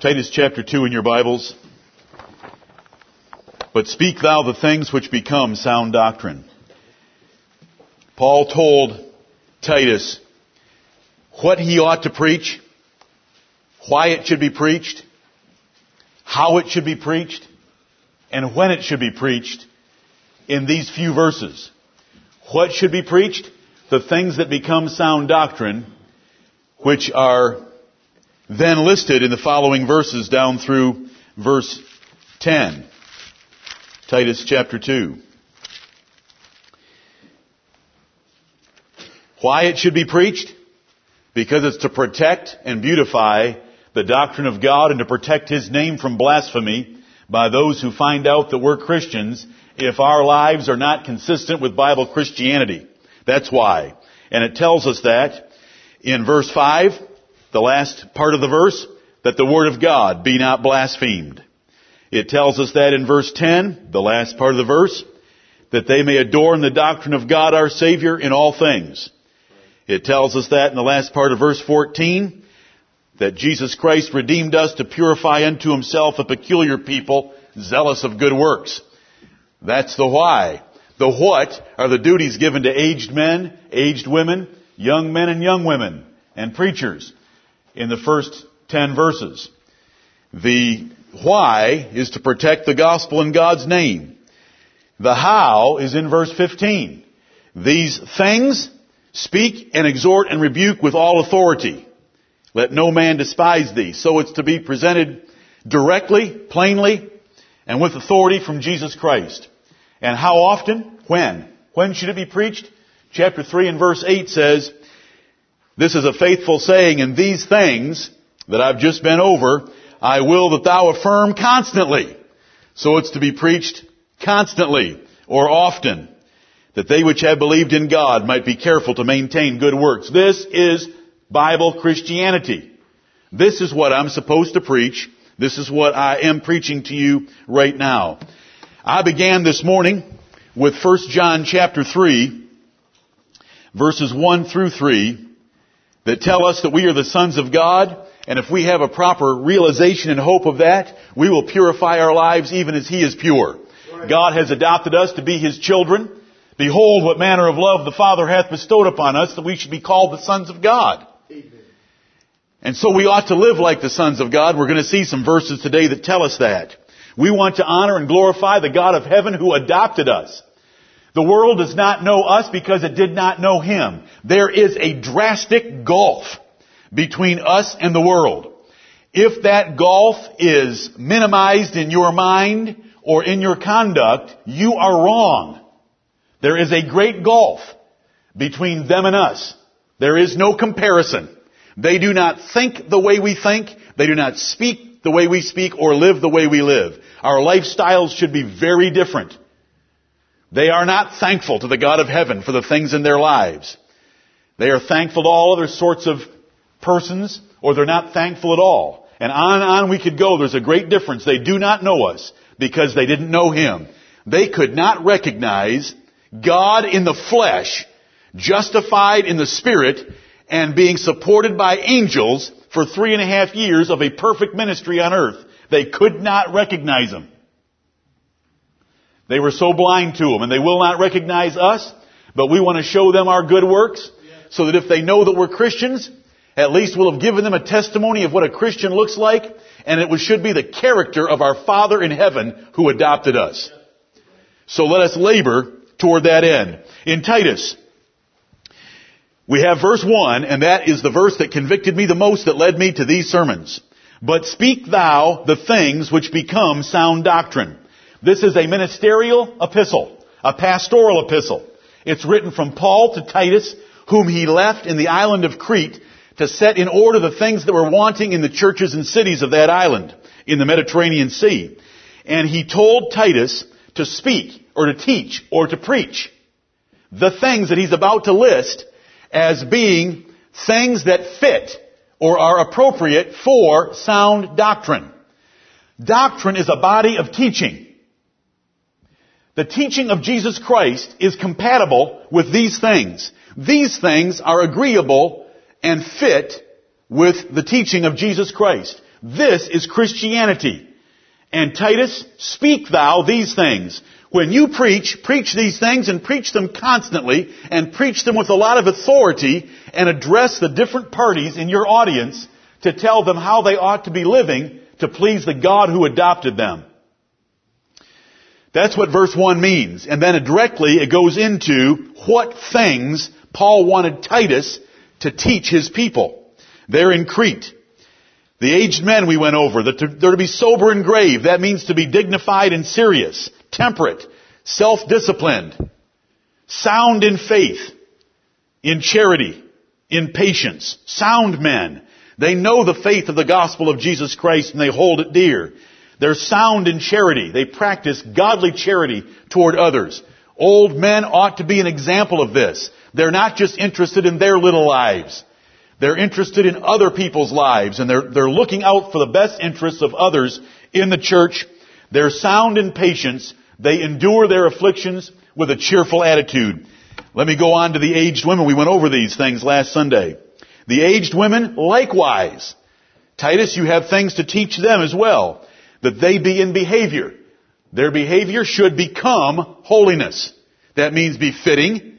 Titus chapter 2 in your Bibles. But speak thou the things which become sound doctrine. Paul told Titus what he ought to preach, why it should be preached, how it should be preached, and when it should be preached in these few verses. What should be preached? The things that become sound doctrine, which are then listed in the following verses down through verse 10. Titus chapter 2. Why it should be preached? Because it's to protect and beautify the doctrine of God and to protect His name from blasphemy by those who find out that we're Christians if our lives are not consistent with Bible Christianity. That's why. And it tells us that in verse 5, the last part of the verse, that the Word of God be not blasphemed. It tells us that in verse 10, the last part of the verse, that they may adorn the doctrine of God our Savior in all things. It tells us that in the last part of verse 14, that Jesus Christ redeemed us to purify unto himself a peculiar people, zealous of good works. That's the why. The what are the duties given to aged men, aged women, young men and young women, and preachers in the first ten verses. The why is to protect the gospel in God's name. The how is in verse 15. These things speak and exhort and rebuke with all authority. Let no man despise thee. So it's to be presented directly, plainly, and with authority from Jesus Christ. And how often? When? When should it be preached? Chapter 3 and verse 8 says, This is a faithful saying, and these things that I've just been over, I will that thou affirm constantly. So it's to be preached constantly or often that they which have believed in God might be careful to maintain good works. This is Bible Christianity. This is what I'm supposed to preach. This is what I am preaching to you right now. I began this morning with 1 John chapter 3, verses 1 through 3, that tell us that we are the sons of God, and if we have a proper realization and hope of that, we will purify our lives even as He is pure. God has adopted us to be His children. Behold what manner of love the Father hath bestowed upon us that we should be called the sons of God. And so we ought to live like the sons of God. We're going to see some verses today that tell us that. We want to honor and glorify the God of heaven who adopted us. The world does not know us because it did not know Him. There is a drastic gulf between us and the world. If that gulf is minimized in your mind or in your conduct, you are wrong. There is a great gulf between them and us. There is no comparison. They do not think the way we think. They do not speak the way we speak or live the way we live. Our lifestyles should be very different. They are not thankful to the God of heaven for the things in their lives. They are thankful to all other sorts of persons, or they're not thankful at all. And on and on we could go. There's a great difference. They do not know us because they didn't know Him. They could not recognize God in the flesh, justified in the Spirit, and being supported by angels for three and a half years of a perfect ministry on earth. They could not recognize Him. They were so blind to Him, and they will not recognize us, but we want to show them our good works, so that if they know that we're Christians, at least we'll have given them a testimony of what a Christian looks like, and it should be the character of our Father in heaven who adopted us. So let us labor toward that end. In Titus, we have verse 1, and that is the verse that convicted me the most that led me to these sermons. But speak thou the things which become sound doctrine. This is a ministerial epistle, a pastoral epistle. It's written from Paul to Titus, whom he left in the island of Crete to set in order the things that were wanting in the churches and cities of that island in the Mediterranean Sea. And he told Titus to speak or to teach or to preach the things that he's about to list as being things that fit or are appropriate for sound doctrine. Doctrine is a body of teaching. The teaching of Jesus Christ is compatible with these things. These things are agreeable and fit with the teaching of Jesus Christ. This is Christianity. And Titus, speak thou these things. When you preach, preach these things and preach them constantly and preach them with a lot of authority and address the different parties in your audience to tell them how they ought to be living to please the God who adopted them. That's what verse 1 means. And then directly it goes into what things Paul wanted Titus to teach his people. They're in Crete. The aged men we went over, that they're to be sober and grave. That means to be dignified and serious, temperate, self-disciplined, sound in faith, in charity, in patience, sound men. They know the faith of the gospel of Jesus Christ and they hold it dear. They're sound in charity. They practice godly charity toward others. Old men ought to be an example of this. They're not just interested in their little lives. They're interested in other people's lives and they're, they're looking out for the best interests of others in the church. They're sound in patience. They endure their afflictions with a cheerful attitude. Let me go on to the aged women. We went over these things last Sunday. The aged women, likewise. Titus, you have things to teach them as well. That they be in behavior. Their behavior should become holiness. That means befitting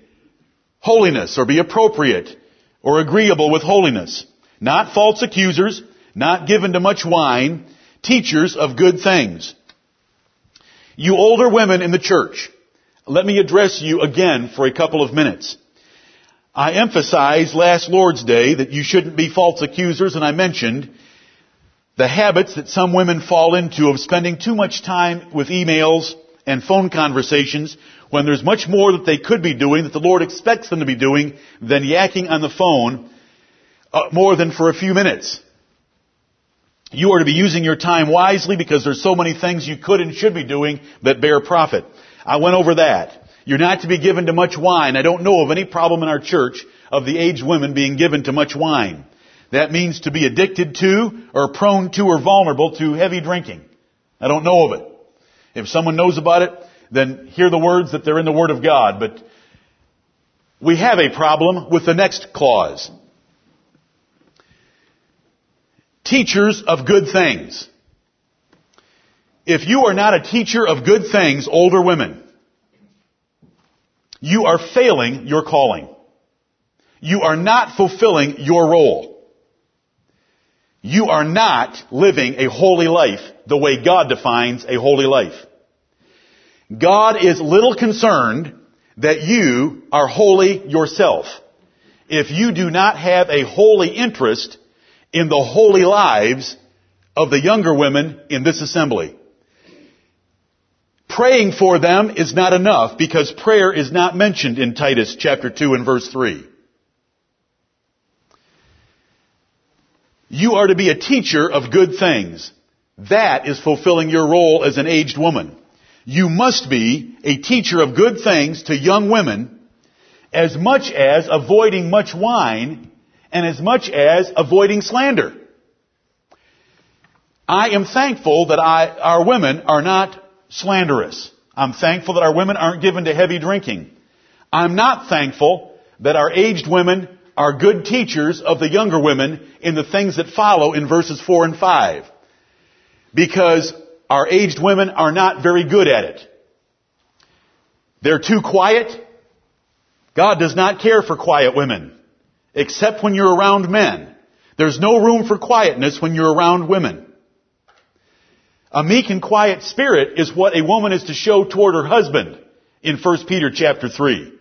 holiness or be appropriate or agreeable with holiness. Not false accusers, not given to much wine, teachers of good things. You older women in the church, let me address you again for a couple of minutes. I emphasized last Lord's Day that you shouldn't be false accusers and I mentioned the habits that some women fall into of spending too much time with emails and phone conversations when there's much more that they could be doing, that the Lord expects them to be doing, than yakking on the phone uh, more than for a few minutes. You are to be using your time wisely because there's so many things you could and should be doing that bear profit. I went over that. You're not to be given to much wine. I don't know of any problem in our church of the aged women being given to much wine. That means to be addicted to or prone to or vulnerable to heavy drinking. I don't know of it. If someone knows about it, then hear the words that they're in the Word of God. But we have a problem with the next clause. Teachers of good things. If you are not a teacher of good things, older women, you are failing your calling. You are not fulfilling your role. You are not living a holy life the way God defines a holy life. God is little concerned that you are holy yourself. If you do not have a holy interest in the holy lives of the younger women in this assembly. Praying for them is not enough because prayer is not mentioned in Titus chapter 2 and verse 3. You are to be a teacher of good things. That is fulfilling your role as an aged woman you must be a teacher of good things to young women as much as avoiding much wine and as much as avoiding slander. I am thankful that I, our women are not slanderous. I'm thankful that our women aren't given to heavy drinking. I'm not thankful that our aged women are good teachers of the younger women in the things that follow in verses 4 and 5. Because our aged women are not very good at it. They're too quiet. God does not care for quiet women, except when you're around men. There's no room for quietness when you're around women. A meek and quiet spirit is what a woman is to show toward her husband in 1 Peter chapter 3.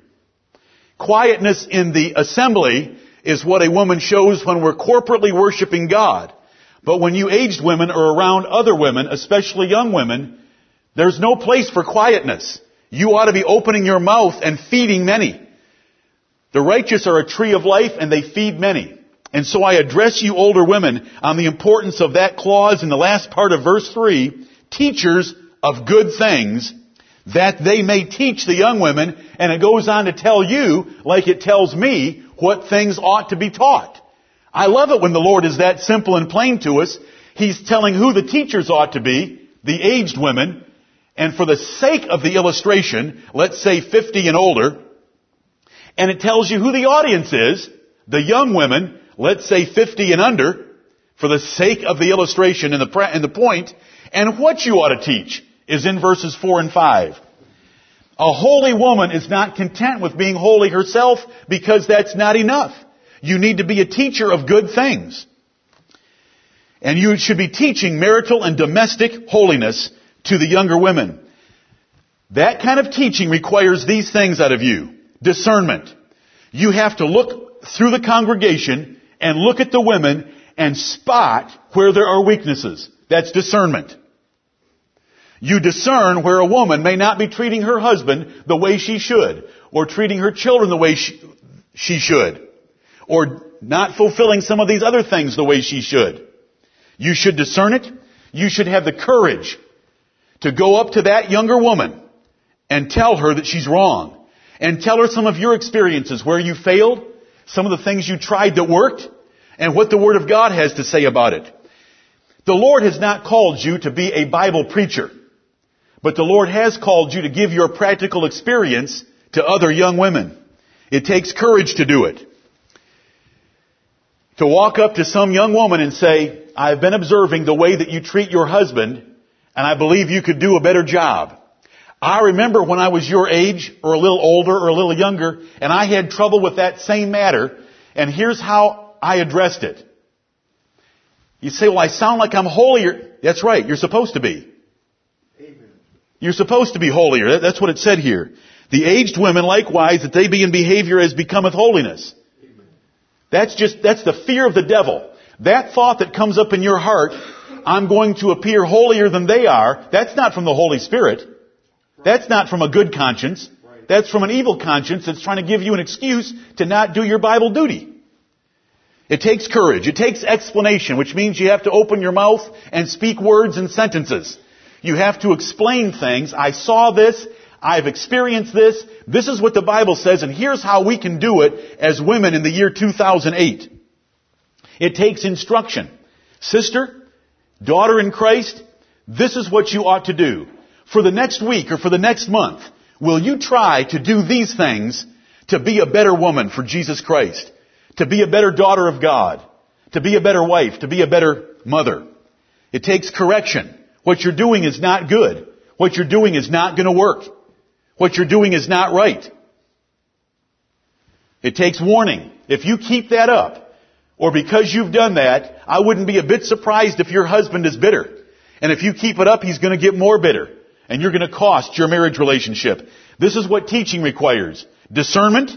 Quietness in the assembly is what a woman shows when we're corporately worshiping God. But when you aged women are around other women, especially young women, there's no place for quietness. You ought to be opening your mouth and feeding many. The righteous are a tree of life and they feed many. And so I address you older women on the importance of that clause in the last part of verse 3, teachers of good things, that they may teach the young women, and it goes on to tell you, like it tells me, what things ought to be taught. I love it when the Lord is that simple and plain to us. He's telling who the teachers ought to be, the aged women, and for the sake of the illustration, let's say 50 and older, and it tells you who the audience is, the young women, let's say 50 and under, for the sake of the illustration and the, and the point, and what you ought to teach is in verses 4 and 5. A holy woman is not content with being holy herself because that's not enough. You need to be a teacher of good things. And you should be teaching marital and domestic holiness to the younger women. That kind of teaching requires these things out of you. Discernment. You have to look through the congregation and look at the women and spot where there are weaknesses. That's discernment. You discern where a woman may not be treating her husband the way she should, or treating her children the way she, she should, or not fulfilling some of these other things the way she should. You should discern it. You should have the courage to go up to that younger woman and tell her that she's wrong. And tell her some of your experiences where you failed, some of the things you tried that worked, and what the Word of God has to say about it. The Lord has not called you to be a Bible preacher, but the Lord has called you to give your practical experience to other young women. It takes courage to do it. To walk up to some young woman and say, I've been observing the way that you treat your husband, and I believe you could do a better job. I remember when I was your age, or a little older, or a little younger, and I had trouble with that same matter, and here's how I addressed it. You say, well, I sound like I'm holier. That's right, you're supposed to be. You're supposed to be holier. That's what it said here. The aged women likewise, that they be in behavior as becometh holiness. That's just, that's the fear of the devil. That thought that comes up in your heart, I'm going to appear holier than they are, that's not from the Holy Spirit. That's not from a good conscience. That's from an evil conscience that's trying to give you an excuse to not do your Bible duty. It takes courage. It takes explanation, which means you have to open your mouth and speak words and sentences. You have to explain things. I saw this. I've experienced this. This is what the Bible says, and here's how we can do it as women in the year 2008. It takes instruction. Sister, daughter in Christ, this is what you ought to do for the next week or for the next month, will you try to do these things to be a better woman for Jesus Christ? To be a better daughter of God? To be a better wife? To be a better mother? It takes correction. What you're doing is not good. What you're doing is not going to work. What you're doing is not right. It takes warning. If you keep that up, or because you've done that, I wouldn't be a bit surprised if your husband is bitter. And if you keep it up, he's going to get more bitter and you're going to cost your marriage relationship. This is what teaching requires. Discernment,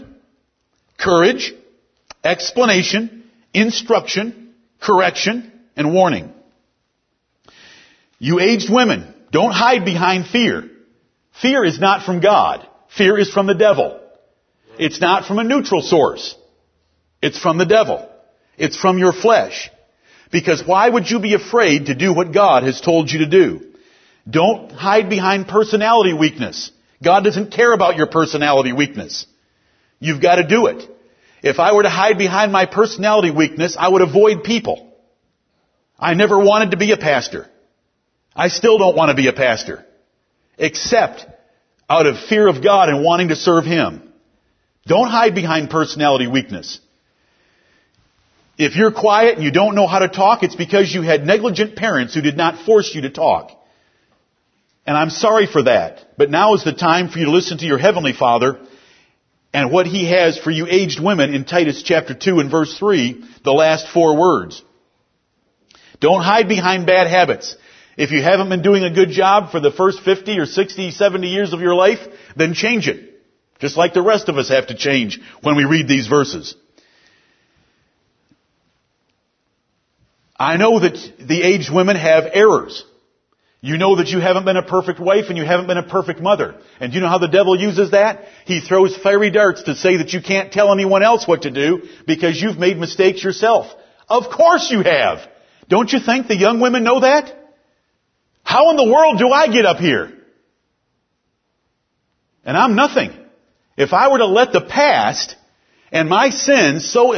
courage, explanation, instruction, correction, and warning. You aged women, don't hide behind fear. Fear is not from God. Fear is from the devil. It's not from a neutral source. It's from the devil. It's from your flesh. Because why would you be afraid to do what God has told you to do? Don't hide behind personality weakness. God doesn't care about your personality weakness. You've got to do it. If I were to hide behind my personality weakness, I would avoid people. I never wanted to be a pastor. I still don't want to be a pastor. Except out of fear of God and wanting to serve Him. Don't hide behind personality weakness. If you're quiet and you don't know how to talk, it's because you had negligent parents who did not force you to talk. And I'm sorry for that. But now is the time for you to listen to your Heavenly Father and what He has for you aged women in Titus chapter 2 and verse 3, the last four words. Don't hide behind bad habits. If you haven't been doing a good job for the first 50 or 60, 70 years of your life, then change it. Just like the rest of us have to change when we read these verses. I know that the aged women have errors. You know that you haven't been a perfect wife and you haven't been a perfect mother. And do you know how the devil uses that? He throws fiery darts to say that you can't tell anyone else what to do because you've made mistakes yourself. Of course you have. Don't you think the young women know that? How in the world do I get up here? And I'm nothing. If I were to let the past and my sins so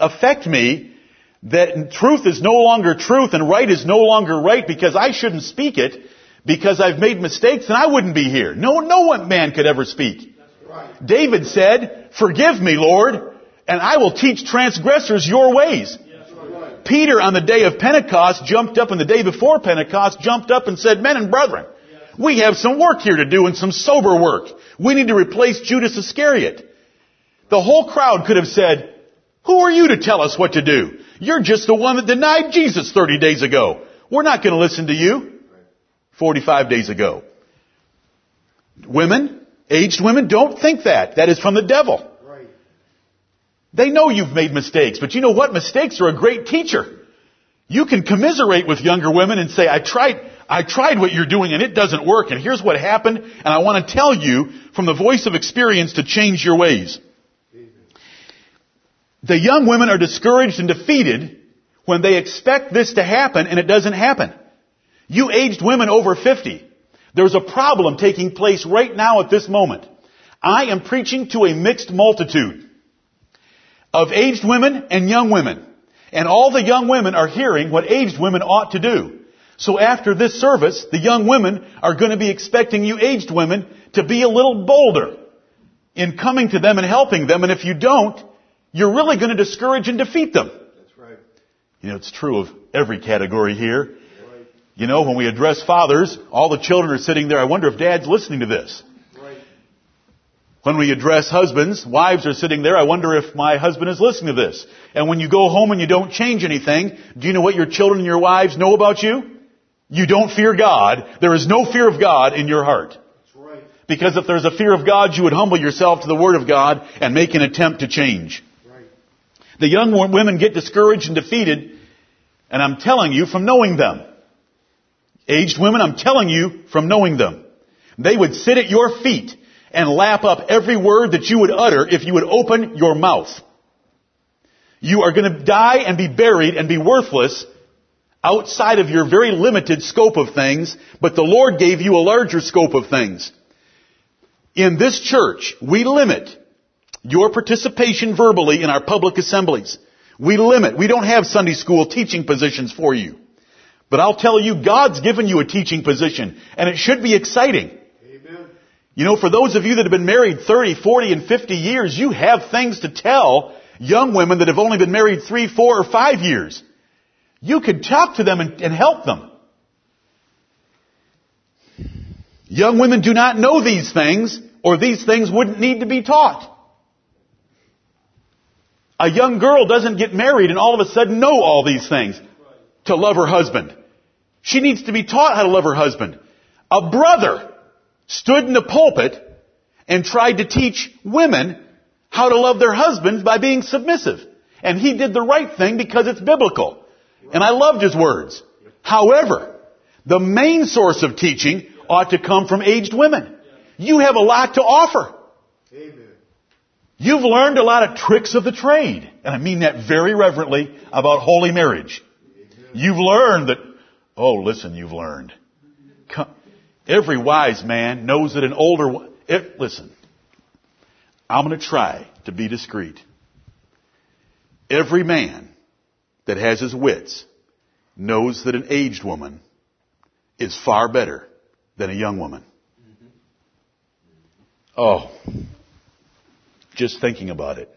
affect me that truth is no longer truth and right is no longer right because I shouldn't speak it because I've made mistakes, then I wouldn't be here. No, no one man could ever speak. Right. David said, forgive me, Lord, and I will teach transgressors your ways. Peter on the day of Pentecost jumped up and the day before Pentecost jumped up and said, men and brethren, we have some work here to do and some sober work. We need to replace Judas Iscariot. The whole crowd could have said, who are you to tell us what to do? You're just the one that denied Jesus 30 days ago. We're not going to listen to you. 45 days ago. Women, aged women, don't think that. That is from the devil. They know you've made mistakes, but you know what? Mistakes are a great teacher. You can commiserate with younger women and say, I tried, I tried what you're doing and it doesn't work and here's what happened and I want to tell you from the voice of experience to change your ways. The young women are discouraged and defeated when they expect this to happen and it doesn't happen. You aged women over 50, there's a problem taking place right now at this moment. I am preaching to a mixed multitude of aged women and young women. And all the young women are hearing what aged women ought to do. So after this service, the young women are going to be expecting you aged women to be a little bolder in coming to them and helping them. And if you don't, you're really going to discourage and defeat them. That's right. You know, it's true of every category here. You know, when we address fathers, all the children are sitting there. I wonder if dad's listening to this. When we address husbands, wives are sitting there. I wonder if my husband is listening to this. And when you go home and you don't change anything, do you know what your children and your wives know about you? You don't fear God. There is no fear of God in your heart. That's right. Because if there's a fear of God, you would humble yourself to the Word of God and make an attempt to change. Right. The young women get discouraged and defeated, and I'm telling you from knowing them. Aged women, I'm telling you from knowing them. They would sit at your feet and lap up every word that you would utter if you would open your mouth. You are going to die and be buried and be worthless outside of your very limited scope of things, but the Lord gave you a larger scope of things. In this church, we limit your participation verbally in our public assemblies. We limit. We don't have Sunday school teaching positions for you. But I'll tell you, God's given you a teaching position, and it should be exciting. You know, for those of you that have been married 30, 40, and 50 years, you have things to tell young women that have only been married three, four, or five years. You could talk to them and, and help them. Young women do not know these things, or these things wouldn't need to be taught. A young girl doesn't get married and all of a sudden know all these things to love her husband. She needs to be taught how to love her husband. A brother stood in the pulpit and tried to teach women how to love their husbands by being submissive. And he did the right thing because it's biblical. And I loved his words. However, the main source of teaching ought to come from aged women. You have a lot to offer. You've learned a lot of tricks of the trade. And I mean that very reverently about holy marriage. You've learned that, oh, listen, you've learned. Every wise man knows that an older, it, listen, I'm going to try to be discreet. Every man that has his wits knows that an aged woman is far better than a young woman. Oh, just thinking about it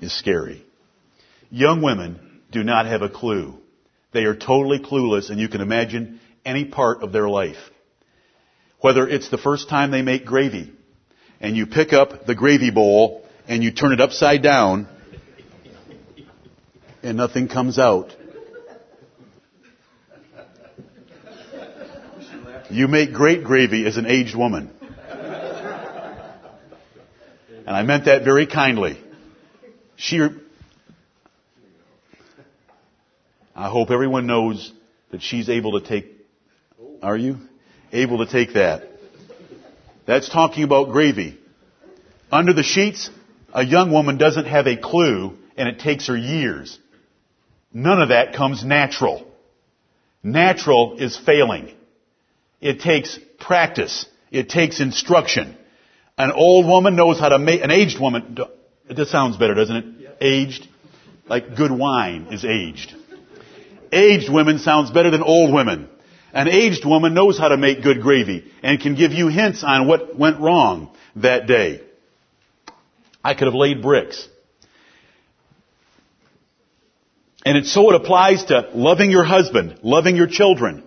is scary. Young women do not have a clue. They are totally clueless and you can imagine any part of their life. Whether it's the first time they make gravy and you pick up the gravy bowl and you turn it upside down and nothing comes out. You make great gravy as an aged woman. And I meant that very kindly. She, I hope everyone knows that she's able to take, are you? Able to take that. That's talking about gravy. Under the sheets, a young woman doesn't have a clue and it takes her years. None of that comes natural. Natural is failing. It takes practice. It takes instruction. An old woman knows how to make, an aged woman, it just sounds better, doesn't it? Aged. Like good wine is aged. Aged women sounds better than old women. An aged woman knows how to make good gravy and can give you hints on what went wrong that day. I could have laid bricks. And so it applies to loving your husband, loving your children.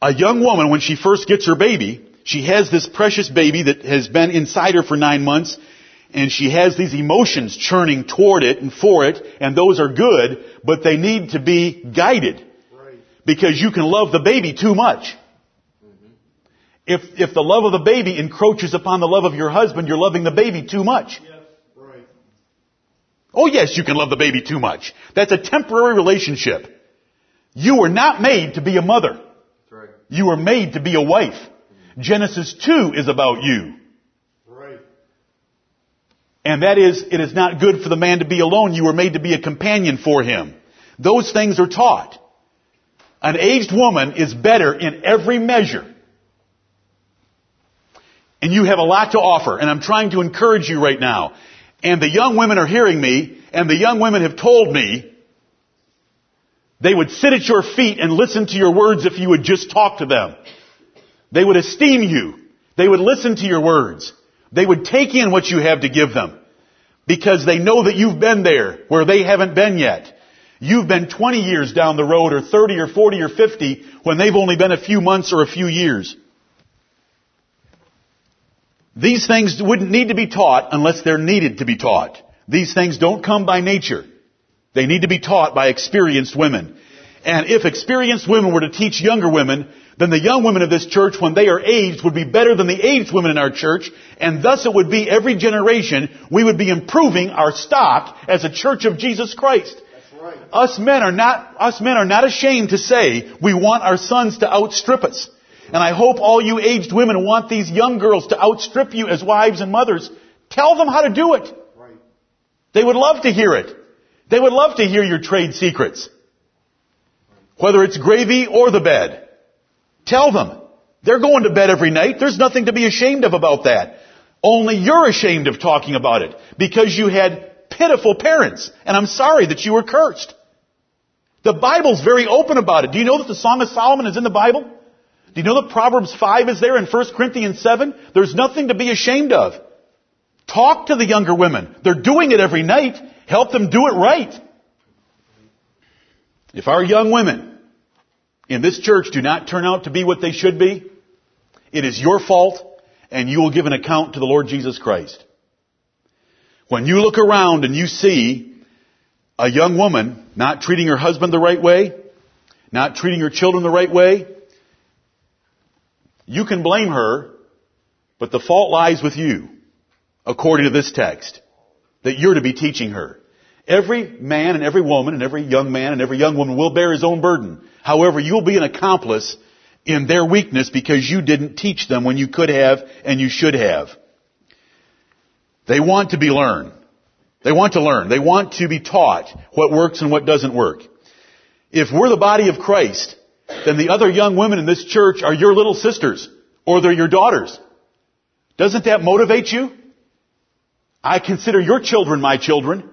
A young woman, when she first gets her baby, she has this precious baby that has been inside her for nine months, and she has these emotions churning toward it and for it, and those are good, but they need to be guided. Because you can love the baby too much. If, if the love of the baby encroaches upon the love of your husband, you're loving the baby too much. Oh yes, you can love the baby too much. That's a temporary relationship. You were not made to be a mother. Right. You were made to be a wife. Genesis 2 is about you. Right. And that is, it is not good for the man to be alone. You were made to be a companion for him. Those things are taught. An aged woman is better in every measure. And you have a lot to offer, and I'm trying to encourage you right now. And the young women are hearing me, and the young women have told me they would sit at your feet and listen to your words if you would just talk to them. They would esteem you. They would listen to your words. They would take in what you have to give them. Because they know that you've been there where they haven't been yet. You've been 20 years down the road or 30 or 40 or 50 when they've only been a few months or a few years. These things wouldn't need to be taught unless they're needed to be taught. These things don't come by nature. They need to be taught by experienced women. And if experienced women were to teach younger women, then the young women of this church, when they are aged, would be better than the aged women in our church, and thus it would be every generation, we would be improving our stock as a church of Jesus Christ. Right. Us men are not, us men are not ashamed to say we want our sons to outstrip us. And I hope all you aged women want these young girls to outstrip you as wives and mothers. Tell them how to do it. Right. They would love to hear it. They would love to hear your trade secrets. Whether it's gravy or the bed. Tell them. They're going to bed every night. There's nothing to be ashamed of about that. Only you're ashamed of talking about it because you had pitiful parents. And I'm sorry that you were cursed. The Bible's very open about it. Do you know that the Song of Solomon is in the Bible? Do you know that Proverbs 5 is there in 1 Corinthians 7? There's nothing to be ashamed of. Talk to the younger women. They're doing it every night. Help them do it right. If our young women in this church do not turn out to be what they should be, it is your fault and you will give an account to the Lord Jesus Christ. When you look around and you see a young woman not treating her husband the right way, not treating her children the right way, you can blame her, but the fault lies with you, according to this text, that you're to be teaching her. Every man and every woman and every young man and every young woman will bear his own burden. However, you'll be an accomplice in their weakness because you didn't teach them when you could have and you should have. They want to be learned. They want to learn. They want to be taught what works and what doesn't work. If we're the body of Christ, then the other young women in this church are your little sisters or they're your daughters. Doesn't that motivate you? I consider your children my children.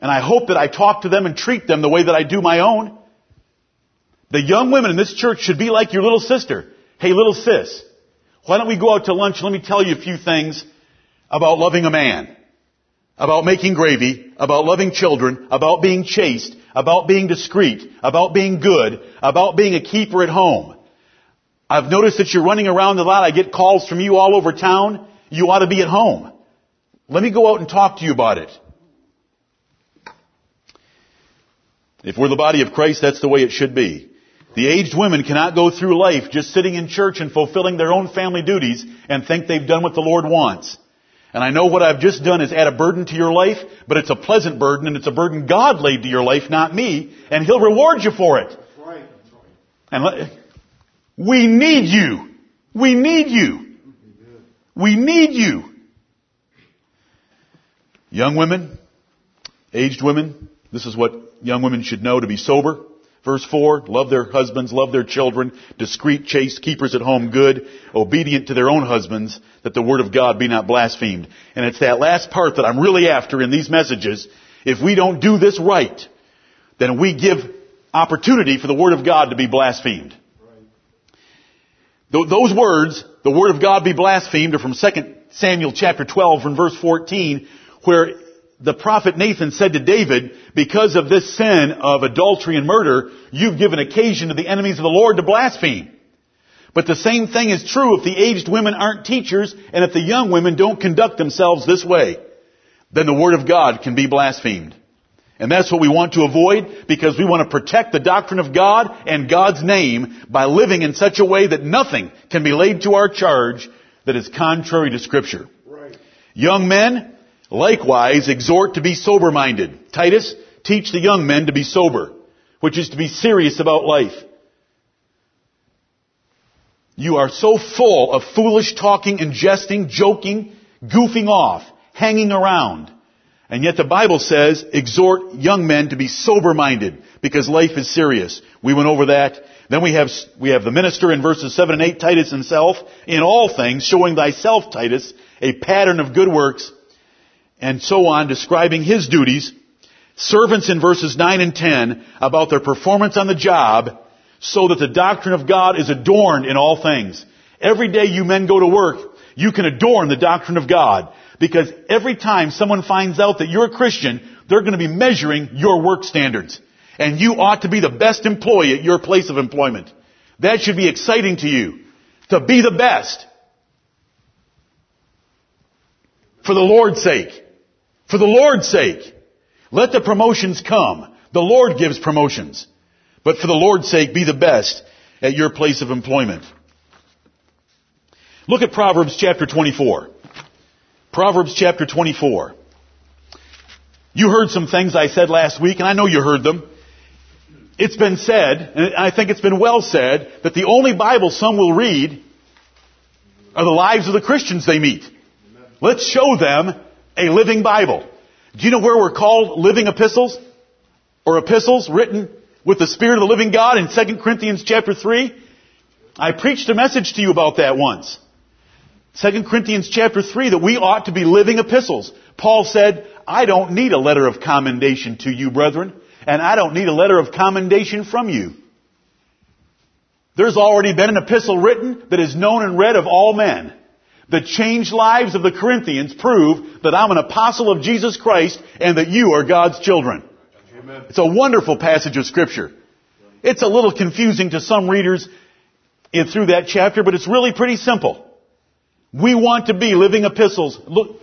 And I hope that I talk to them and treat them the way that I do my own. The young women in this church should be like your little sister. Hey, little sis, why don't we go out to lunch? Let me tell you a few things about loving a man, about making gravy, about loving children, about being chaste, about being discreet, about being good, about being a keeper at home. I've noticed that you're running around a lot. I get calls from you all over town. You ought to be at home. Let me go out and talk to you about it. If we're the body of Christ, that's the way it should be. The aged women cannot go through life just sitting in church and fulfilling their own family duties and think they've done what the Lord wants. And I know what I've just done is add a burden to your life, but it's a pleasant burden and it's a burden God laid to your life, not me, and He'll reward you for it. That's right. That's right. And let, we need you. We need you. We need you. Young women, aged women, this is what young women should know to be sober. Verse 4, love their husbands, love their children, discreet, chaste, keepers at home, good, obedient to their own husbands, that the word of God be not blasphemed. And it's that last part that I'm really after in these messages. If we don't do this right, then we give opportunity for the word of God to be blasphemed. Th- Those words, the word of God be blasphemed, are from 2 Samuel chapter 12 from verse 14, where the prophet Nathan said to David, because of this sin of adultery and murder, you've given occasion to the enemies of the Lord to blaspheme. But the same thing is true if the aged women aren't teachers and if the young women don't conduct themselves this way. Then the word of God can be blasphemed. And that's what we want to avoid because we want to protect the doctrine of God and God's name by living in such a way that nothing can be laid to our charge that is contrary to scripture. Right. Young men, likewise, exhort to be sober-minded. Titus, teach the young men to be sober, which is to be serious about life. You are so full of foolish talking and jesting, joking, goofing off, hanging around. And yet the Bible says, exhort young men to be sober-minded, because life is serious. We went over that. Then we have, we have the minister in verses 7 and 8, Titus himself, in all things, showing thyself, Titus, a pattern of good works, and so on, describing his duties. Servants in verses 9 and 10 about their performance on the job, so that the doctrine of God is adorned in all things. Every day you men go to work, you can adorn the doctrine of God. Because every time someone finds out that you're a Christian, they're going to be measuring your work standards. And you ought to be the best employee at your place of employment. That should be exciting to you. To be the best. For the Lord's sake. For the Lord's sake. Let the promotions come. The Lord gives promotions. But for the Lord's sake, be the best at your place of employment. Look at Proverbs chapter 24. Proverbs chapter 24. You heard some things I said last week, and I know you heard them. It's been said, and I think it's been well said, that the only Bible some will read are the lives of the Christians they meet. Let's show them a living Bible. Do you know where we're called living epistles? Or epistles written with the Spirit of the living God in 2 Corinthians chapter 3? I preached a message to you about that once. 2 Corinthians chapter 3 that we ought to be living epistles. Paul said, I don't need a letter of commendation to you, brethren, and I don't need a letter of commendation from you. There's already been an epistle written that is known and read of all men. The changed lives of the Corinthians prove that I'm an apostle of Jesus Christ and that you are God's children. Amen. It's a wonderful passage of scripture. It's a little confusing to some readers in, through that chapter, but it's really pretty simple. We want to be living epistles. Look,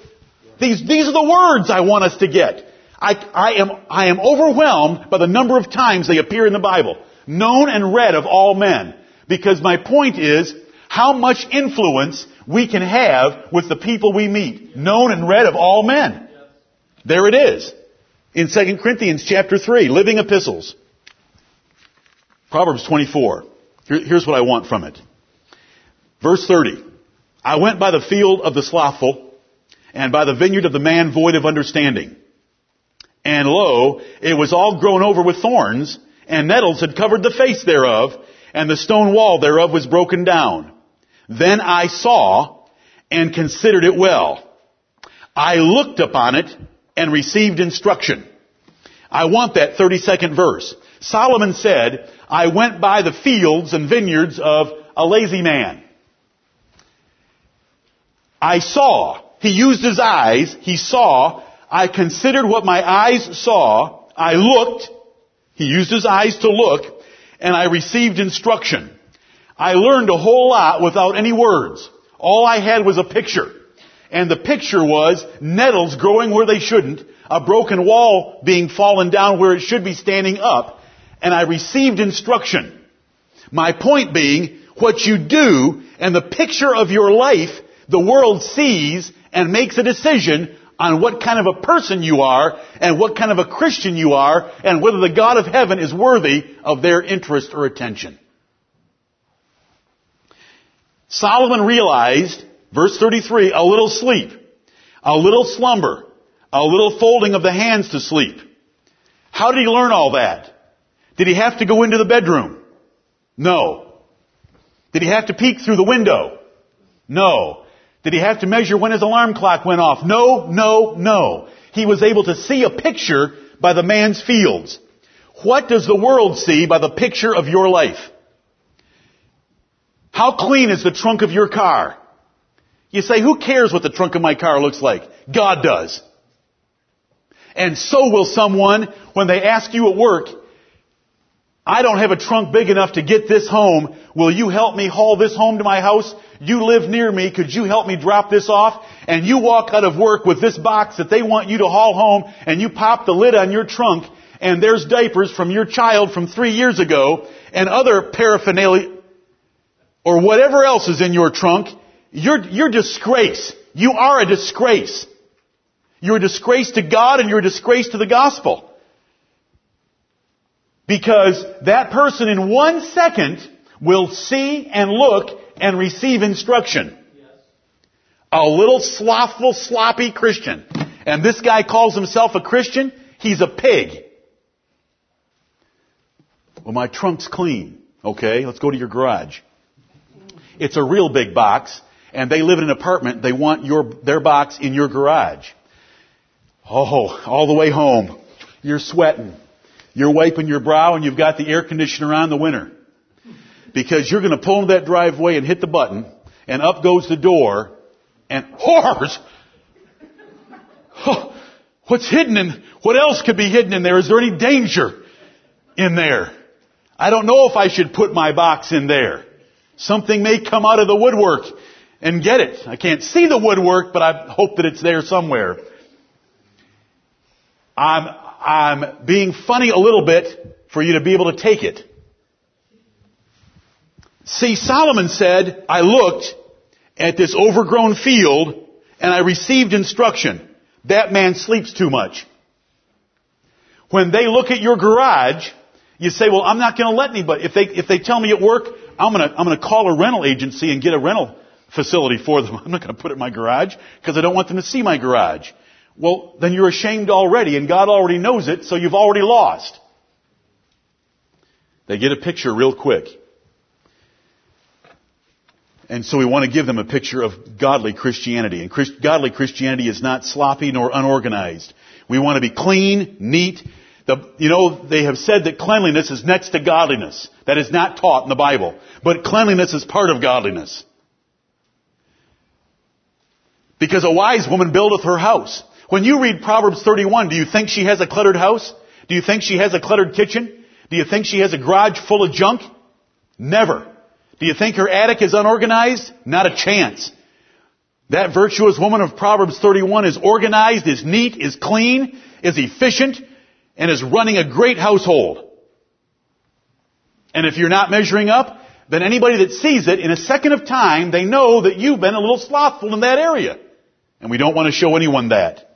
these, these are the words I want us to get. I, I, am, I am overwhelmed by the number of times they appear in the Bible. Known and read of all men. Because my point is how much influence we can have with the people we meet. Known and read of all men. There it is. In 2 Corinthians chapter 3, living epistles. Proverbs 24. Here, here's what I want from it. Verse 30. I went by the field of the slothful and by the vineyard of the man void of understanding. And lo, it was all grown over with thorns, and nettles had covered the face thereof, and the stone wall thereof was broken down. Then I saw and considered it well. I looked upon it and received instruction. I want that 32nd verse. Solomon said, I went by the fields and vineyards of a lazy man. I saw. He used his eyes. He saw. I considered what my eyes saw. I looked. He used his eyes to look. And I received instruction. I learned a whole lot without any words. All I had was a picture. And the picture was nettles growing where they shouldn't, a broken wall being fallen down where it should be standing up, and I received instruction. My point being, what you do and the picture of your life the world sees and makes a decision on what kind of a person you are and what kind of a Christian you are and whether the God of heaven is worthy of their interest or attention. Solomon realized, verse 33, a little sleep, a little slumber, a little folding of the hands to sleep. How did he learn all that? Did he have to go into the bedroom? No. Did he have to peek through the window? No. Did he have to measure when his alarm clock went off? No, no, no. He was able to see a picture by the man's fields. What does the world see by the picture of your life? How clean is the trunk of your car? You say, who cares what the trunk of my car looks like? God does. And so will someone when they ask you at work, I don't have a trunk big enough to get this home. Will you help me haul this home to my house? You live near me. Could you help me drop this off? And you walk out of work with this box that they want you to haul home and you pop the lid on your trunk and there's diapers from your child from three years ago and other paraphernalia or whatever else is in your trunk. You're, you're disgrace. You are a disgrace. You're a disgrace to God and you're a disgrace to the gospel. Because that person in one second will see and look and receive instruction. A little slothful, sloppy Christian. And this guy calls himself a Christian. He's a pig. Well, my trunk's clean. Okay, let's go to your garage. It's a real big box, and they live in an apartment. They want your, their box in your garage. Oh, all the way home. You're sweating. You're wiping your brow and you've got the air conditioner on the winter. Because you're going to pull into that driveway and hit the button and up goes the door and horrors! Oh, what's hidden in, what else could be hidden in there? Is there any danger in there? I don't know if I should put my box in there. Something may come out of the woodwork and get it. I can't see the woodwork, but I hope that it's there somewhere. I'm, I'm being funny a little bit for you to be able to take it. See, Solomon said, I looked at this overgrown field and I received instruction. That man sleeps too much. When they look at your garage, you say, well, I'm not going to let anybody, if they, if they tell me at work, I'm going to, I'm going to call a rental agency and get a rental facility for them. I'm not going to put it in my garage because I don't want them to see my garage. Well, then you're ashamed already and God already knows it, so you've already lost. They get a picture real quick. And so we want to give them a picture of godly Christianity. And Christ, godly Christianity is not sloppy nor unorganized. We want to be clean, neat. The, you know, they have said that cleanliness is next to godliness. That is not taught in the Bible. But cleanliness is part of godliness. Because a wise woman buildeth her house. When you read Proverbs 31, do you think she has a cluttered house? Do you think she has a cluttered kitchen? Do you think she has a garage full of junk? Never. Do you think her attic is unorganized? Not a chance. That virtuous woman of Proverbs 31 is organized, is neat, is clean, is efficient, and is running a great household. And if you're not measuring up, then anybody that sees it in a second of time, they know that you've been a little slothful in that area. And we don't want to show anyone that.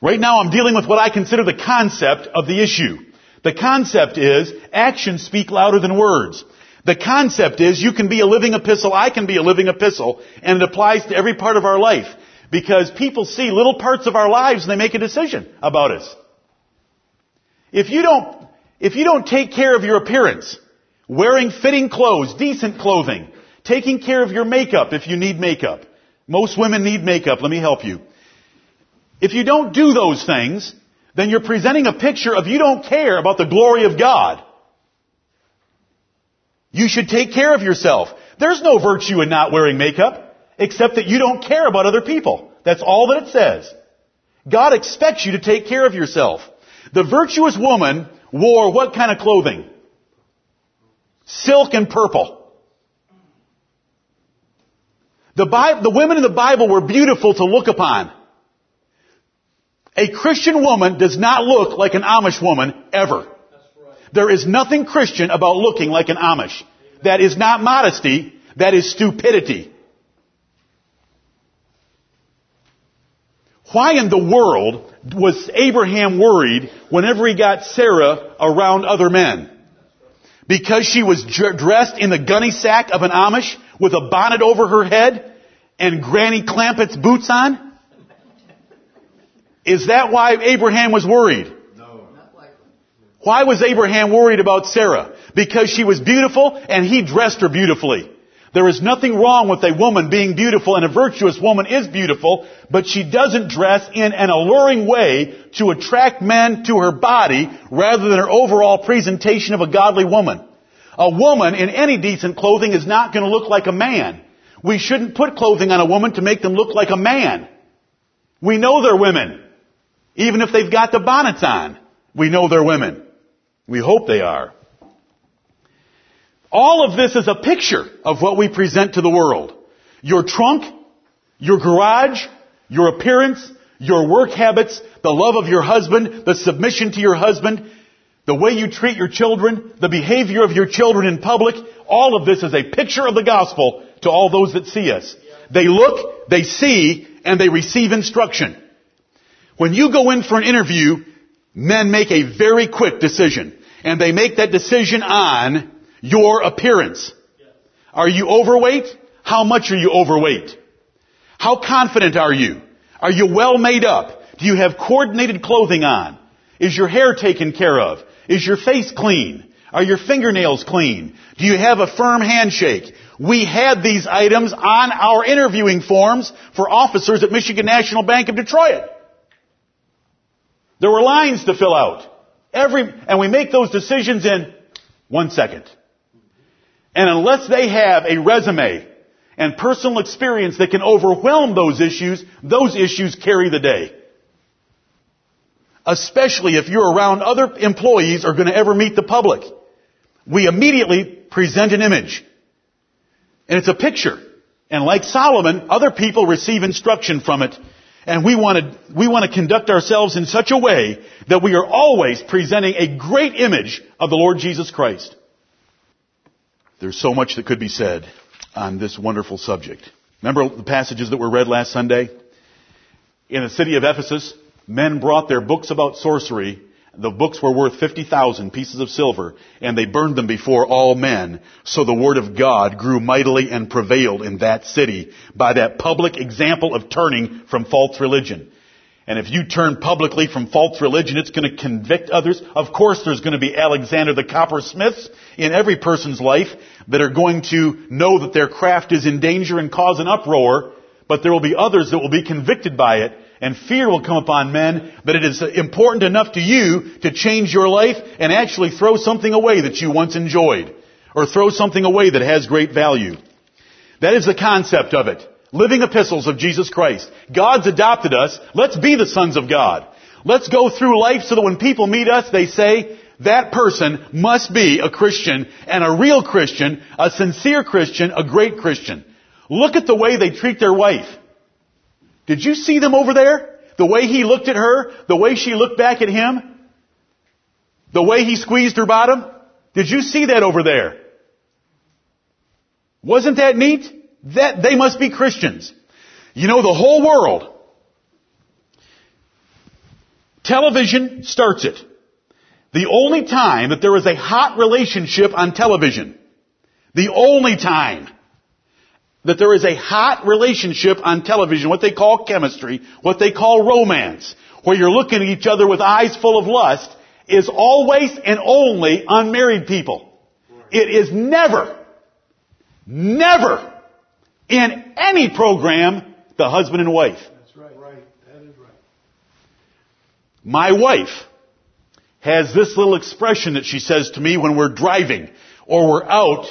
Right now I'm dealing with what I consider the concept of the issue. The concept is actions speak louder than words. The concept is you can be a living epistle, I can be a living epistle, and it applies to every part of our life. Because people see little parts of our lives and they make a decision about us. If you don't, if you don't take care of your appearance, wearing fitting clothes, decent clothing, taking care of your makeup if you need makeup. Most women need makeup, let me help you. If you don't do those things, then you're presenting a picture of you don't care about the glory of God. You should take care of yourself. There's no virtue in not wearing makeup, except that you don't care about other people. That's all that it says. God expects you to take care of yourself. The virtuous woman wore what kind of clothing? Silk and purple. The, the women in the Bible were beautiful to look upon. A Christian woman does not look like an Amish woman ever. There is nothing Christian about looking like an Amish. That is not modesty, that is stupidity. Why in the world was Abraham worried whenever he got Sarah around other men? Because she was dressed in the gunny sack of an Amish with a bonnet over her head and Granny Clampett's boots on? Is that why Abraham was worried? No. Why was Abraham worried about Sarah? Because she was beautiful and he dressed her beautifully. There is nothing wrong with a woman being beautiful and a virtuous woman is beautiful, but she doesn't dress in an alluring way to attract men to her body rather than her overall presentation of a godly woman. A woman in any decent clothing is not going to look like a man. We shouldn't put clothing on a woman to make them look like a man. We know they're women. Even if they've got the bonnets on, we know they're women. We hope they are. All of this is a picture of what we present to the world. Your trunk, your garage, your appearance, your work habits, the love of your husband, the submission to your husband, the way you treat your children, the behavior of your children in public, all of this is a picture of the gospel to all those that see us. They look, they see, and they receive instruction. When you go in for an interview, men make a very quick decision. And they make that decision on your appearance. Are you overweight? How much are you overweight? How confident are you? Are you well made up? Do you have coordinated clothing on? Is your hair taken care of? Is your face clean? Are your fingernails clean? Do you have a firm handshake? We had these items on our interviewing forms for officers at Michigan National Bank of Detroit. There were lines to fill out. Every, and we make those decisions in one second. And unless they have a resume and personal experience that can overwhelm those issues, those issues carry the day. Especially if you're around other employees or going to ever meet the public. We immediately present an image. And it's a picture. And like Solomon, other people receive instruction from it. And we want to, we want to conduct ourselves in such a way that we are always presenting a great image of the Lord Jesus Christ. There's so much that could be said on this wonderful subject. Remember the passages that were read last Sunday? In the city of Ephesus, men brought their books about sorcery. The books were worth 50,000 pieces of silver, and they burned them before all men. So the word of God grew mightily and prevailed in that city by that public example of turning from false religion. And if you turn publicly from false religion, it's going to convict others. Of course, there's going to be Alexander the coppersmiths in every person's life that are going to know that their craft is in danger and cause an uproar, but there will be others that will be convicted by it, and fear will come upon men that it is important enough to you to change your life and actually throw something away that you once enjoyed, or throw something away that has great value. That is the concept of it. Living epistles of Jesus Christ. God's adopted us. Let's be the sons of God. Let's go through life so that when people meet us, they say, that person must be a Christian and a real Christian, a sincere Christian, a great Christian. Look at the way they treat their wife. Did you see them over there? The way he looked at her, the way she looked back at him, the way he squeezed her bottom. Did you see that over there? Wasn't that neat? That they must be Christians. You know, the whole world, television starts it. The only time that there is a hot relationship on television, the only time that there is a hot relationship on television, what they call chemistry, what they call romance, where you're looking at each other with eyes full of lust, is always and only unmarried people. It is never, never in any program the husband and wife. That's right. Right. That is right. My wife has this little expression that she says to me when we're driving or we're out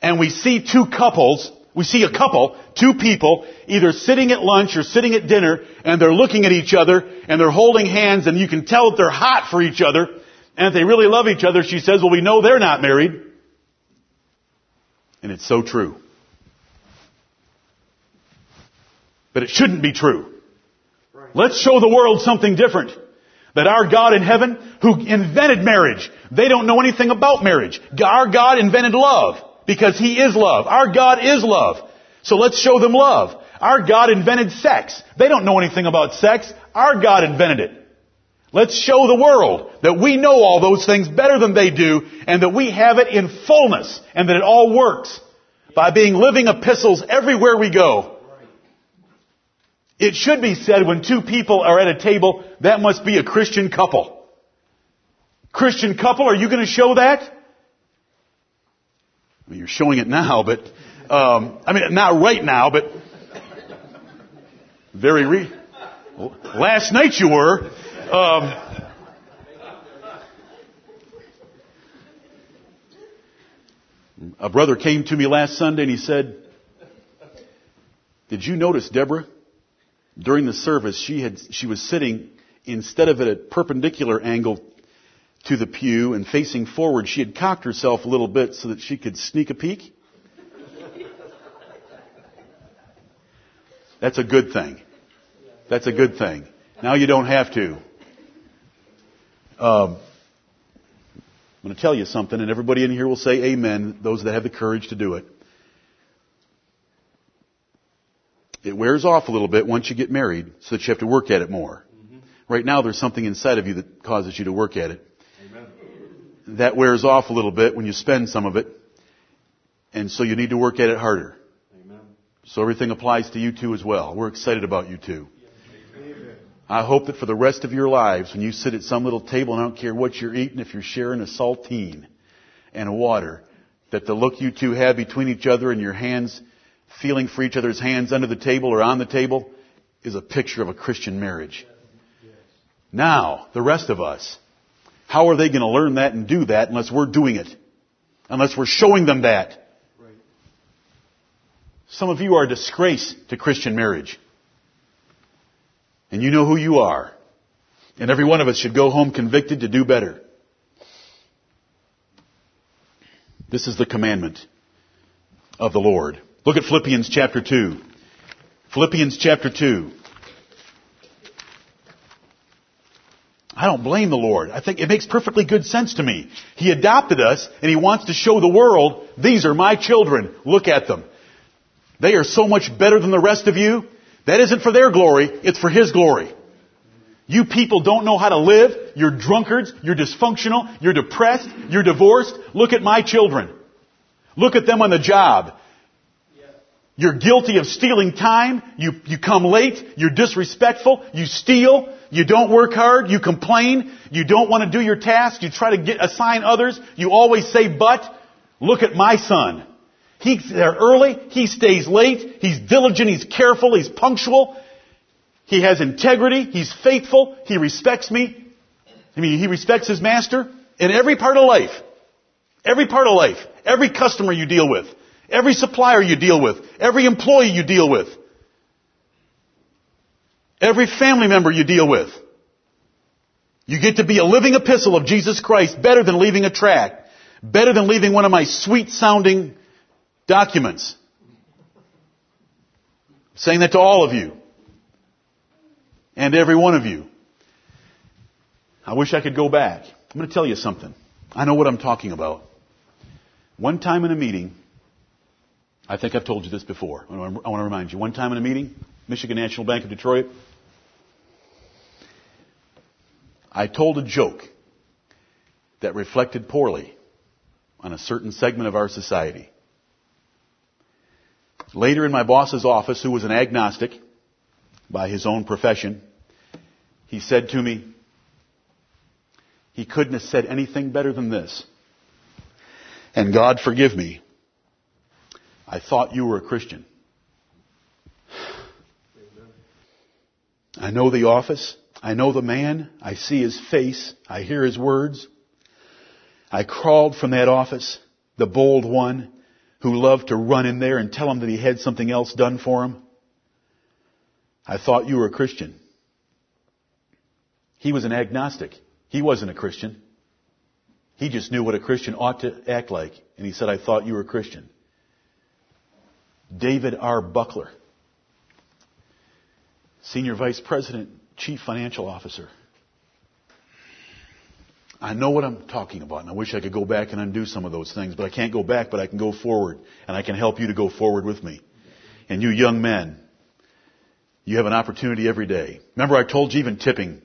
and we see two couples, we see a couple, two people, either sitting at lunch or sitting at dinner and they're looking at each other and they're holding hands and you can tell that they're hot for each other and if they really love each other, she says, well we know they're not married. And it's so true. But it shouldn't be true. Let's show the world something different. That our God in heaven, who invented marriage, they don't know anything about marriage. Our God invented love, because He is love. Our God is love. So let's show them love. Our God invented sex. They don't know anything about sex. Our God invented it. Let's show the world that we know all those things better than they do, and that we have it in fullness, and that it all works by being living epistles everywhere we go. It should be said when two people are at a table, that must be a Christian couple. Christian couple, are you going to show that? I mean, you're showing it now, but, um, I mean, not right now, but very re- last night you were. Um, a brother came to me last Sunday and he said, did you notice Deborah? During the service, she had, she was sitting instead of at a perpendicular angle to the pew and facing forward, she had cocked herself a little bit so that she could sneak a peek. That's a good thing. That's a good thing. Now you don't have to. Um, I'm going to tell you something, and everybody in here will say amen, those that have the courage to do it. It wears off a little bit once you get married, so that you have to work at it more. Mm-hmm. Right now, there's something inside of you that causes you to work at it. Amen. That wears off a little bit when you spend some of it, and so you need to work at it harder. Amen. So everything applies to you too as well. We're excited about you too. I hope that for the rest of your lives, when you sit at some little table, and I don't care what you're eating, if you're sharing a saltine and a water, that the look you two have between each other and your hands feeling for each other's hands under the table or on the table is a picture of a Christian marriage. Now, the rest of us, how are they going to learn that and do that unless we're doing it? Unless we're showing them that? Some of you are a disgrace to Christian marriage. And you know who you are. And every one of us should go home convicted to do better. This is the commandment of the Lord. Look at Philippians chapter 2. Philippians chapter 2. I don't blame the Lord. I think it makes perfectly good sense to me. He adopted us and He wants to show the world, these are my children. Look at them. They are so much better than the rest of you. That isn't for their glory, it's for His glory. You people don't know how to live. You're drunkards. You're dysfunctional. You're depressed. You're divorced. Look at my children. Look at them on the job. You're guilty of stealing time. You, you come late. You're disrespectful. You steal. You don't work hard. You complain. You don't want to do your task. You try to get, assign others. You always say but. Look at my son. He's there early. He stays late. He's diligent. He's careful. He's punctual. He has integrity. He's faithful. He respects me. I mean, he respects his master in every part of life. Every part of life. Every customer you deal with. Every supplier you deal with. Every employee you deal with. Every family member you deal with. You get to be a living epistle of Jesus Christ better than leaving a tract. Better than leaving one of my sweet sounding documents. I'm saying that to all of you. And every one of you. I wish I could go back. I'm going to tell you something. I know what I'm talking about. One time in a meeting, I think I've told you this before. I want to remind you. One time in a meeting, Michigan National Bank of Detroit, I told a joke that reflected poorly on a certain segment of our society. Later in my boss's office, who was an agnostic by his own profession, he said to me, he couldn't have said anything better than this. And God forgive me. I thought you were a Christian. I know the office. I know the man. I see his face. I hear his words. I crawled from that office, the bold one who loved to run in there and tell him that he had something else done for him. I thought you were a Christian. He was an agnostic. He wasn't a Christian. He just knew what a Christian ought to act like. And he said, I thought you were a Christian. David R. Buckler, Senior Vice President, Chief Financial Officer. I know what I'm talking about, and I wish I could go back and undo some of those things, but I can't go back, but I can go forward, and I can help you to go forward with me. And you young men, you have an opportunity every day. Remember I told you even tipping.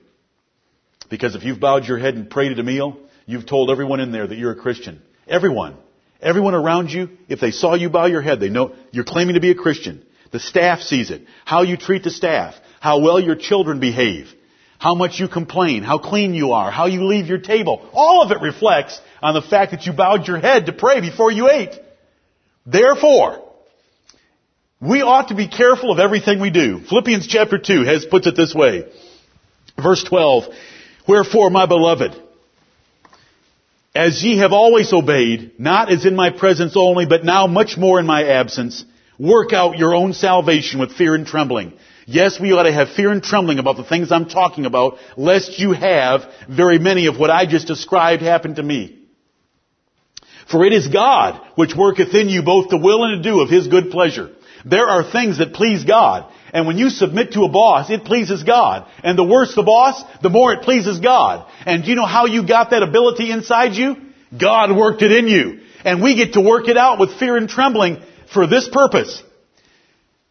Because if you've bowed your head and prayed at a meal, you've told everyone in there that you're a Christian. Everyone. Everyone around you, if they saw you bow your head, they know you're claiming to be a Christian. The staff sees it. How you treat the staff. How well your children behave. How much you complain. How clean you are. How you leave your table. All of it reflects on the fact that you bowed your head to pray before you ate. Therefore, we ought to be careful of everything we do. Philippians chapter 2 has puts it this way. Verse 12. Wherefore, my beloved, as ye have always obeyed, not as in my presence only, but now much more in my absence, work out your own salvation with fear and trembling. Yes, we ought to have fear and trembling about the things I'm talking about, lest you have very many of what I just described happen to me. For it is God which worketh in you both to will and to do of His good pleasure. There are things that please God. And when you submit to a boss, it pleases God. And the worse the boss, the more it pleases God. And do you know how you got that ability inside you? God worked it in you. And we get to work it out with fear and trembling for this purpose.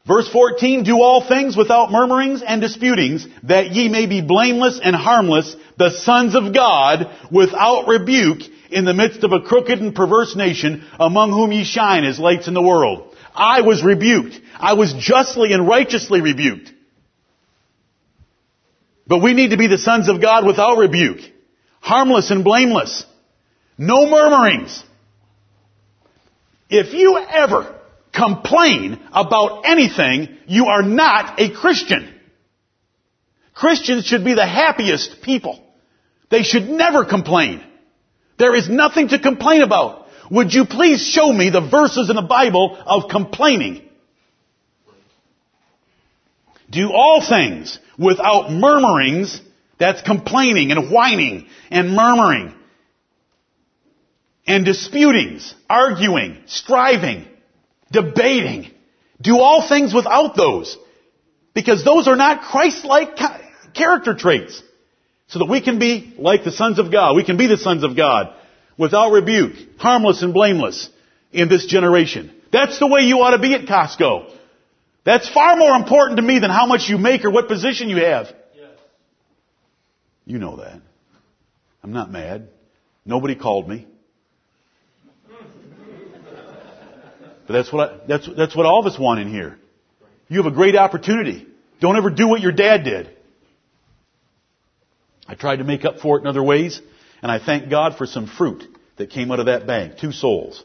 Verse 14, do all things without murmurings and disputings, that ye may be blameless and harmless, the sons of God, without rebuke, in the midst of a crooked and perverse nation, among whom ye shine as lights in the world. I was rebuked. I was justly and righteously rebuked. But we need to be the sons of God without rebuke, harmless and blameless. No murmurings. If you ever complain about anything, you are not a Christian. Christians should be the happiest people. They should never complain. There is nothing to complain about. Would you please show me the verses in the Bible of complaining? Do all things without murmurings. That's complaining and whining and murmuring. And disputings, arguing, striving, debating. Do all things without those. Because those are not Christ-like character traits. So that we can be like the sons of God. We can be the sons of God without rebuke, harmless and blameless in this generation. That's the way you ought to be at Costco. That's far more important to me than how much you make or what position you have. Yes. You know that. I'm not mad. Nobody called me. But that's what I, that's that's what all of us want in here. You have a great opportunity. Don't ever do what your dad did. I tried to make up for it in other ways, and I thank God for some fruit that came out of that bank. Two souls.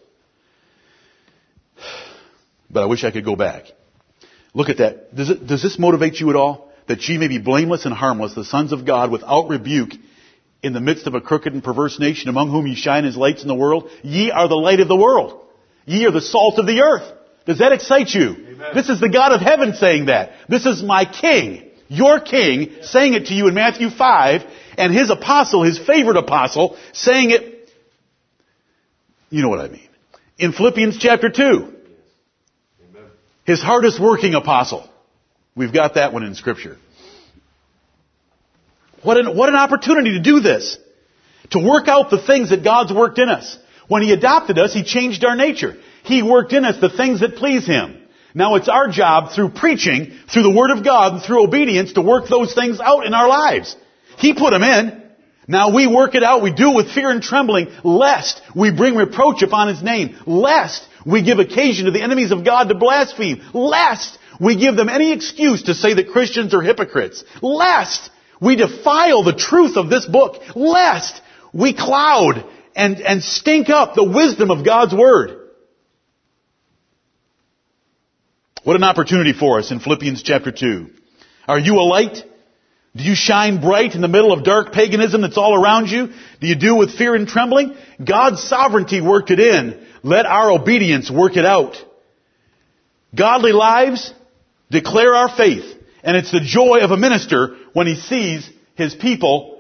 But I wish I could go back. Look at that. Does, it, does this motivate you at all? That ye may be blameless and harmless, the sons of God, without rebuke, in the midst of a crooked and perverse nation, among whom ye shine as lights in the world. Ye are the light of the world. Ye are the salt of the earth. Does that excite you? Amen. This is the God of heaven saying that. This is my king, your king, saying it to you in Matthew 5, and his apostle, his favorite apostle, saying it, you know what I mean, in Philippians chapter 2. His hardest working apostle. We've got that one in scripture. What an, what an opportunity to do this. To work out the things that God's worked in us. When He adopted us, He changed our nature. He worked in us the things that please Him. Now it's our job through preaching, through the Word of God, and through obedience to work those things out in our lives. He put them in. Now we work it out. We do it with fear and trembling, lest we bring reproach upon His name, lest we give occasion to the enemies of God to blaspheme, lest we give them any excuse to say that Christians are hypocrites, lest we defile the truth of this book, lest we cloud and, and stink up the wisdom of God's Word. What an opportunity for us in Philippians chapter 2. Are you a light? Do you shine bright in the middle of dark paganism that's all around you? Do you do with fear and trembling? God's sovereignty worked it in. Let our obedience work it out. Godly lives declare our faith. And it's the joy of a minister when he sees his people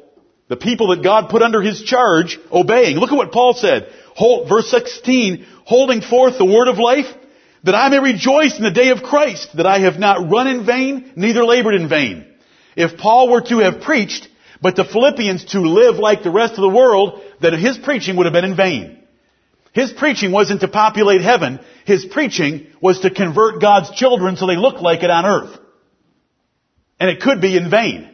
the people that God put under his charge obeying. Look at what Paul said. Verse 16, holding forth the word of life, that I may rejoice in the day of Christ, that I have not run in vain, neither labored in vain. If Paul were to have preached, but the Philippians to live like the rest of the world, that his preaching would have been in vain. His preaching wasn't to populate heaven. His preaching was to convert God's children so they look like it on earth. And it could be in vain.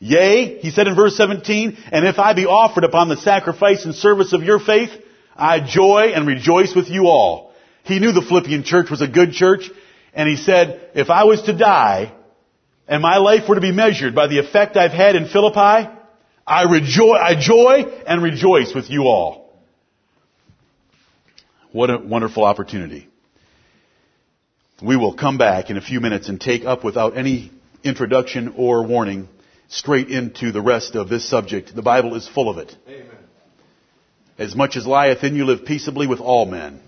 Yea, he said in verse 17, and if I be offered upon the sacrifice and service of your faith, I joy and rejoice with you all. He knew the Philippian church was a good church, and he said, if I was to die, and my life were to be measured by the effect I've had in Philippi, I rejoice, I joy and rejoice with you all. What a wonderful opportunity. We will come back in a few minutes and take up without any introduction or warning straight into the rest of this subject. The Bible is full of it. Amen. As much as lieth in you, live peaceably with all men.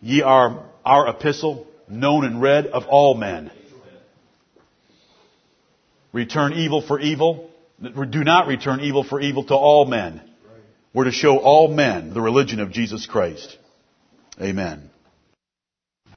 Ye are our epistle, known and read of all men. Return evil for evil. Do not return evil for evil to all men. We're to show all men the religion of Jesus Christ. Amen.